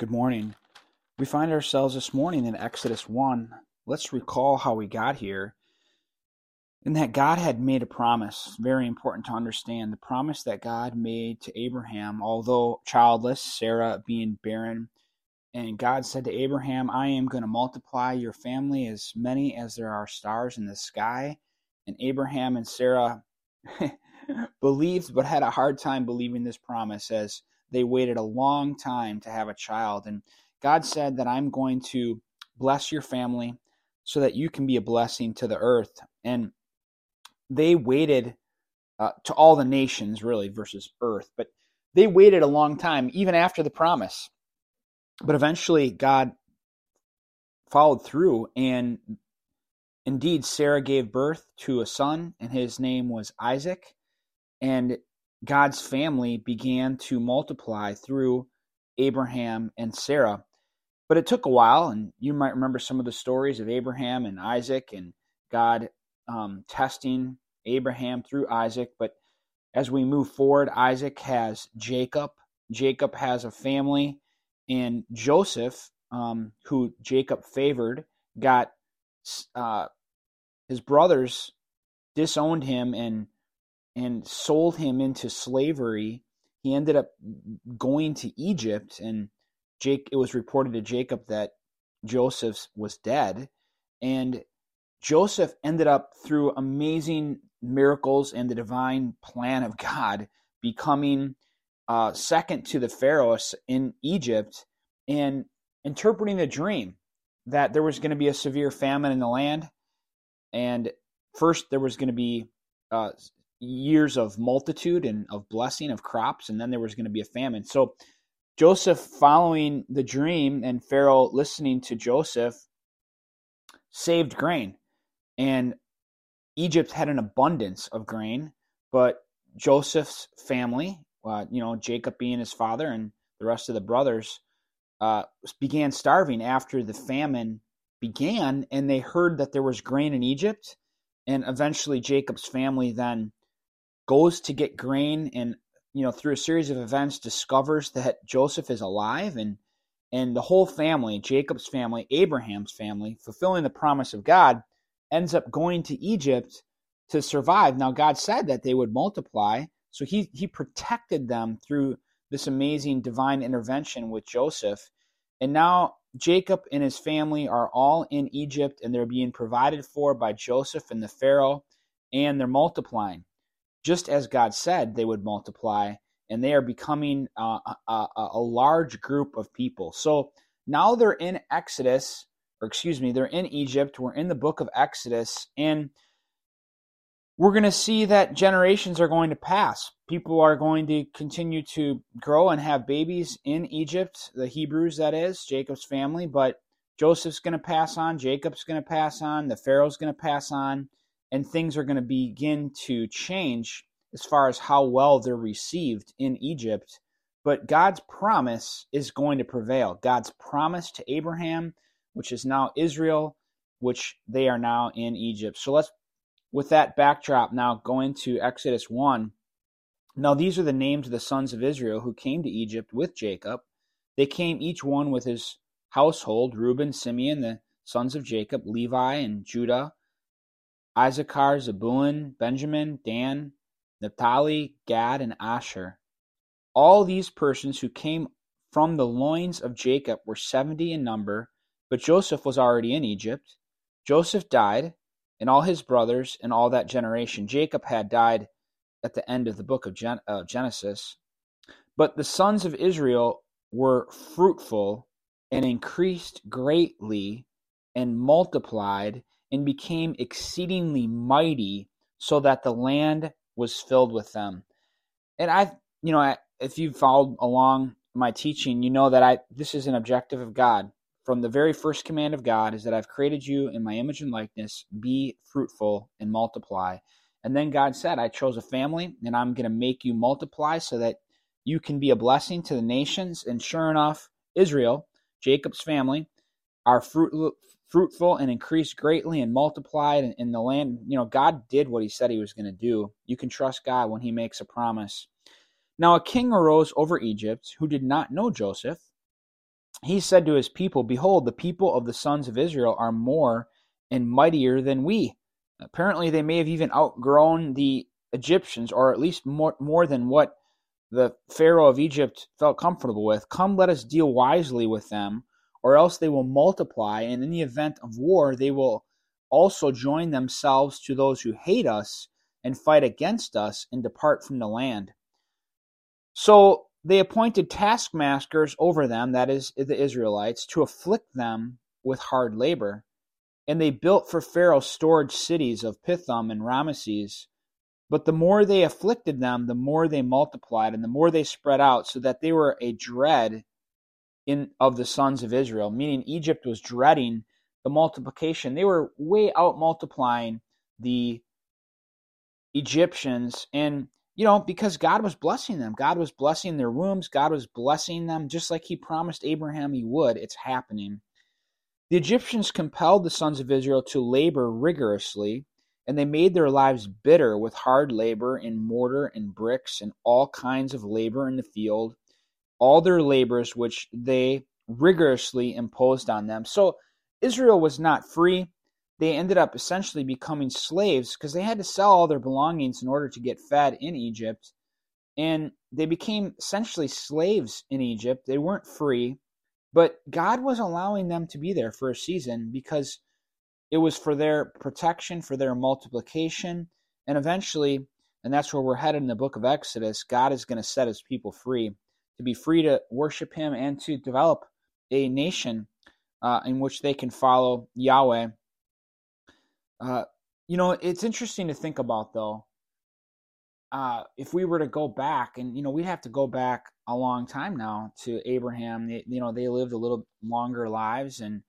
Good morning. We find ourselves this morning in Exodus 1. Let's recall how we got here. And that God had made a promise, very important to understand. The promise that God made to Abraham, although childless, Sarah being barren. And God said to Abraham, I am going to multiply your family as many as there are stars in the sky. And Abraham and Sarah believed, but had a hard time believing this promise as they waited a long time to have a child. And God said that I'm going to bless your family so that you can be a blessing to the earth. And they waited uh, to all the nations, really, versus earth. But they waited a long time, even after the promise. But eventually, God followed through, and indeed, Sarah gave birth to a son, and his name was Isaac. And God's family began to multiply through Abraham and Sarah. But it took a while, and you might remember some of the stories of Abraham and Isaac and God um, testing Abraham through Isaac. But as we move forward, Isaac has Jacob. Jacob has a family, and Joseph, um, who Jacob favored, got uh, his brothers disowned him and and sold him into slavery. He ended up going to Egypt, and Jake. It was reported to Jacob that Joseph was dead, and Joseph ended up through amazing miracles and the divine plan of God becoming uh, second to the Pharaoh in Egypt and interpreting the dream that there was going to be a severe famine in the land, and first there was going to be uh, years of multitude and of blessing of crops, and then there was going to be a famine. So Joseph, following the dream, and Pharaoh listening to Joseph, saved grain. And Egypt had an abundance of grain, but Joseph's family, uh, you know, Jacob being his father and the rest of the brothers, uh, began starving after the famine began, and they heard that there was grain in Egypt. And eventually, Jacob's family then goes to get grain and you know through a series of events discovers that Joseph is alive and and the whole family Jacob's family Abraham's family fulfilling the promise of God ends up going to Egypt to survive. Now God said that they would multiply so he he protected them through this amazing divine intervention with Joseph. And now Jacob and his family are all in Egypt and they're being provided for by Joseph and the Pharaoh and they're multiplying just as God said they would multiply, and they are becoming uh, a, a, large group of people. So now they're in Exodus, or excuse me, they're in Egypt. We're in the book of Exodus, and we're going to see that generations are going to pass. People are going to continue to grow and have babies in Egypt, the Hebrews, that is, Jacob's family, but Joseph's going to pass on, Jacob's going to pass on, the Pharaoh's going to pass on and things are going to begin to change as far as how well they're received in Egypt. But God's promise is going to prevail. God's promise to Abraham, which is now Israel, which they are now in Egypt. So let's, with that backdrop, now go into Exodus 1. Now, these are the names of the sons of Israel who came to Egypt with Jacob. They came each one with his household Reuben, Simeon, the sons of Jacob, Levi, and Judah Issachar, Zebulun, Benjamin, Dan, Naphtali, Gad, and Asher. All these persons who came from the loins of Jacob were seventy in number, but Joseph was already in Egypt. Joseph died, and all his brothers and all that generation. Jacob had died at the end of the book of Gen- uh, Genesis. But the sons of Israel were fruitful and increased greatly and multiplied and became exceedingly mighty, so that the land was filled with them. And I, you know, if you've followed along my teaching, you know that I this is an objective of God. From the very first command of God is that I've created you in my image and likeness, be fruitful and multiply. And then God said, I chose a family and I'm going to make you multiply so that you can be a blessing to the nations. And sure enough, Israel, Jacob's family, are fruit, fruitful and increased greatly and multiplied in the land. You know, God did what he said he was going to do. You can trust God when he makes a promise. Now, a king arose over Egypt who did not know Joseph, he said to his people, Behold, the people of the sons of Israel are more and mightier than we. Apparently, they may have even outgrown the Egyptians, or at least more, more than what the Pharaoh of Egypt felt comfortable with. Come, let us deal wisely with them, or else they will multiply, and in the event of war, they will also join themselves to those who hate us and fight against us and depart from the land. So they appointed taskmasters over them, that is, the Israelites, to afflict them with hard labor. And they built for Pharaoh storage cities of Pithom and Ramesses. But the more they afflicted them, the more they multiplied, and the more they spread out, so that they were a dread in of the sons of Israel, meaning Egypt was dreading the multiplication. They were way out multiplying the Egyptians, and you know, because God was blessing them. God was blessing their wombs. God was blessing them just like He promised Abraham He would. It's happening. The Egyptians compelled the sons of Israel to labor rigorously, and they made their lives bitter with hard labor in mortar and bricks and all kinds of labor in the field, all their labors which they rigorously imposed on them. So Israel was not free they ended up essentially becoming slaves because they had to sell all their belongings in order to get fed in Egypt. And they became essentially slaves in Egypt. They weren't free, but God was allowing them to be there for a season because it was for their protection, for their multiplication. And eventually, and that's where we're headed in the book of Exodus, God is going to set his people free to be free to worship him and to develop a nation uh, in which they can follow Yahweh uh, you know, it's interesting to think about though. Uh, if we were to go back, and you know, we'd have to go back a long time now to Abraham. They, you know, they lived a little longer lives, and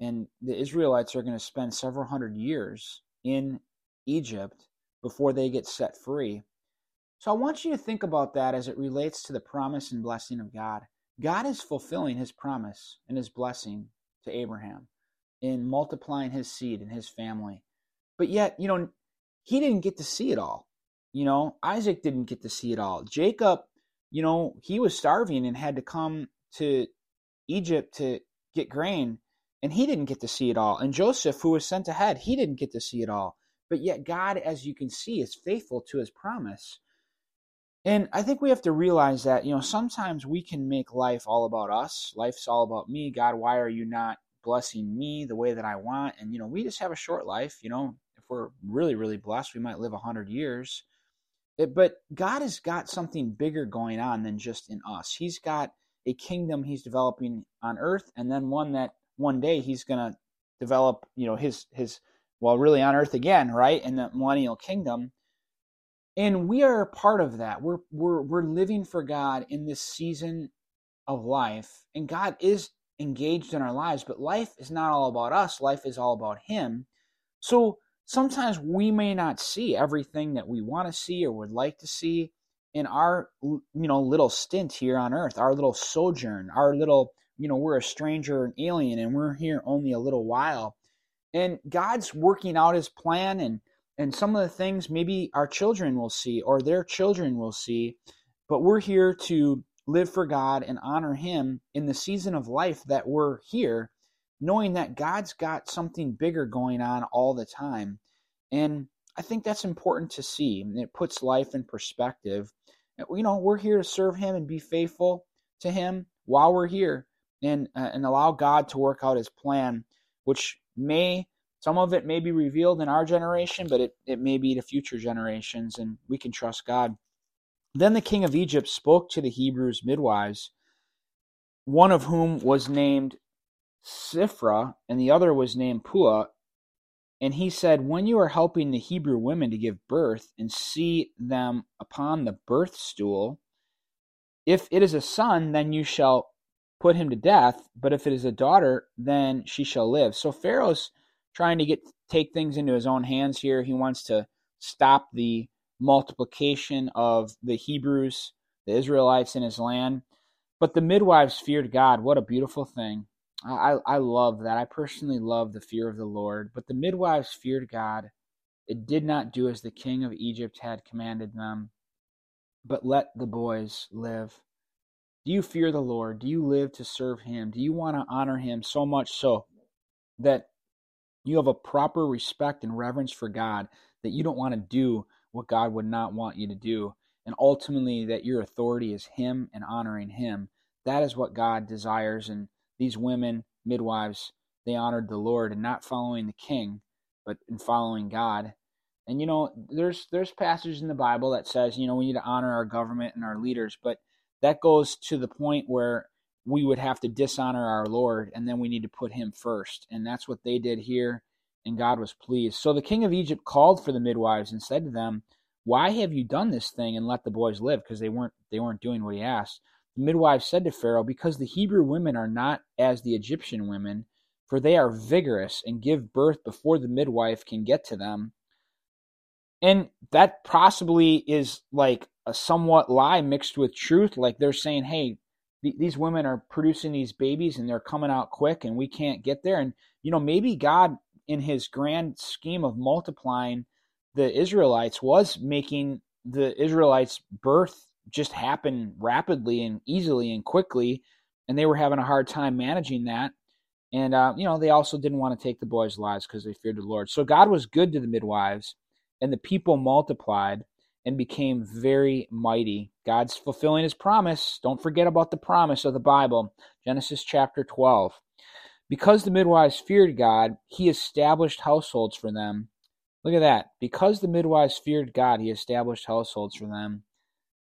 and the Israelites are going to spend several hundred years in Egypt before they get set free. So I want you to think about that as it relates to the promise and blessing of God. God is fulfilling his promise and his blessing to Abraham in multiplying his seed and his family. But yet, you know, he didn't get to see it all. You know, Isaac didn't get to see it all. Jacob, you know, he was starving and had to come to Egypt to get grain, and he didn't get to see it all. And Joseph, who was sent ahead, he didn't get to see it all. But yet, God, as you can see, is faithful to his promise. And I think we have to realize that, you know, sometimes we can make life all about us. Life's all about me. God, why are you not blessing me the way that I want? And, you know, we just have a short life. You know, if we're really, really blessed, we might live 100 years. It, but God has got something bigger going on than just in us. He's got a kingdom he's developing on earth, and then one that one day he's going to develop, you know, his, his, well, really on earth again, right? In the millennial kingdom. And we are part of that. We're, we're, we're living for God in this season of life, and God is engaged in our lives, but life is not all about us. Life is all about Him. So sometimes we may not see everything that we want to see or would like to see in our you know little stint here on earth our little sojourn our little you know we're a stranger an alien and we're here only a little while and god's working out his plan and and some of the things maybe our children will see or their children will see but we're here to live for god and honor him in the season of life that we're here knowing that God's got something bigger going on all the time. And I think that's important to see. It puts life in perspective. You know, we're here to serve Him and be faithful to Him while we're here and, uh, and allow God to work out His plan, which may, some of it may be revealed in our generation, but it, it may be to future generations, and we can trust God. Then the king of Egypt spoke to the Hebrews' midwives, one of whom was named Shiphrah, and the other was named Puah. And he said, When you are helping the Hebrew women to give birth and see them upon the birth stool, if it is a son, then you shall put him to death, but if it is a daughter, then she shall live. So Pharaoh's trying to get take things into his own hands here. He wants to stop the multiplication of the Hebrews, the Israelites in his land. But the midwives feared God. What a beautiful thing. I, I love that. I personally love the fear of the Lord. But the midwives feared God. It did not do as the king of Egypt had commanded them, but let the boys live. Do you fear the Lord? Do you live to serve Him? Do you want to honor Him so much so that you have a proper respect and reverence for God that you don't want to do what God would not want you to do? And ultimately, that your authority is Him and honoring Him. That is what God desires. And these women, midwives, they honored the Lord and not following the king, but in following God. And you know, there's there's passages in the Bible that says, you know, we need to honor our government and our leaders, but that goes to the point where we would have to dishonor our Lord and then we need to put him first. And that's what they did here, and God was pleased. So the king of Egypt called for the midwives and said to them, Why have you done this thing and let the boys live? Because they weren't they weren't doing what he asked. The midwives said to Pharaoh, Because the Hebrew women are not as the Egyptian women, for they are vigorous and give birth before the midwife can get to them. And that possibly is like a somewhat lie mixed with truth. Like they're saying, hey, these women are producing these babies and they're coming out quick and we can't get there. And, you know, maybe God, in his grand scheme of multiplying the Israelites, was making the Israelites' birth just happen rapidly and easily and quickly. And they were having a hard time managing that. And, uh, you know, they also didn't want to take the boys' lives because they feared the Lord. So God was good to the midwives, and the people multiplied and became very mighty. God's fulfilling his promise. Don't forget about the promise of the Bible, Genesis chapter 12. Because the midwives feared God, he established households for them. Look at that. Because the midwives feared God, he established households for them.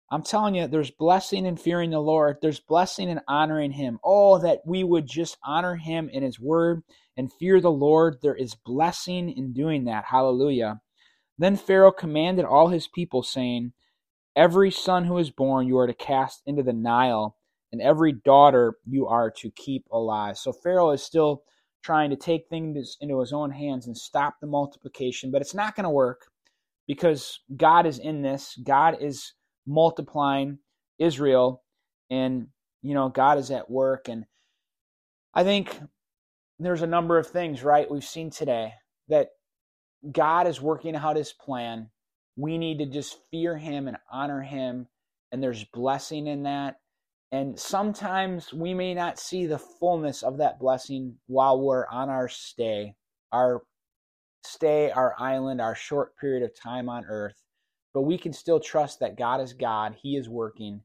I'm telling you, there's blessing in fearing the Lord. There's blessing in honoring Him. Oh, that we would just honor Him in His word and fear the Lord. There is blessing in doing that. Hallelujah. Then Pharaoh commanded all his people, saying, Every son who is born you are to cast into the Nile, and every daughter you are to keep alive. So Pharaoh is still trying to take things into his own hands and stop the multiplication, but it's not going to work because God is in this. God is multiplying Israel, and you know God is at work. And I think there's a number of things, right? We've seen today that God is working out His plan. We need to just fear Him and honor Him, and there's blessing in that. And sometimes we may not see the fullness of that blessing while we're on our stay, our stay, our island, our short period of time on earth but we can still trust that God is God, He is working,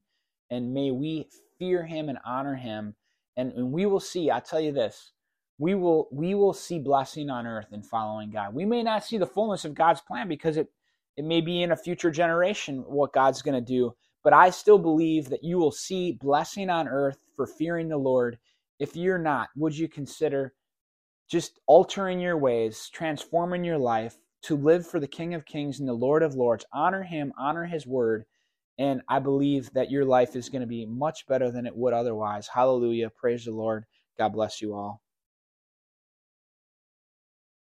and may we fear Him and honor Him. And, and we will see, I tell you this, we will we will see blessing on earth in following God. We may not see the fullness of God's plan because it it may be in a future generation what God's going to do, but I still believe that you will see blessing on earth for fearing the Lord. If you're not, would you consider just altering your ways, transforming your life, to live for the King of Kings and the Lord of Lords. Honor him, honor his word. And I believe that your life is going to be much better than it would otherwise. Hallelujah. Praise the Lord. God bless you all.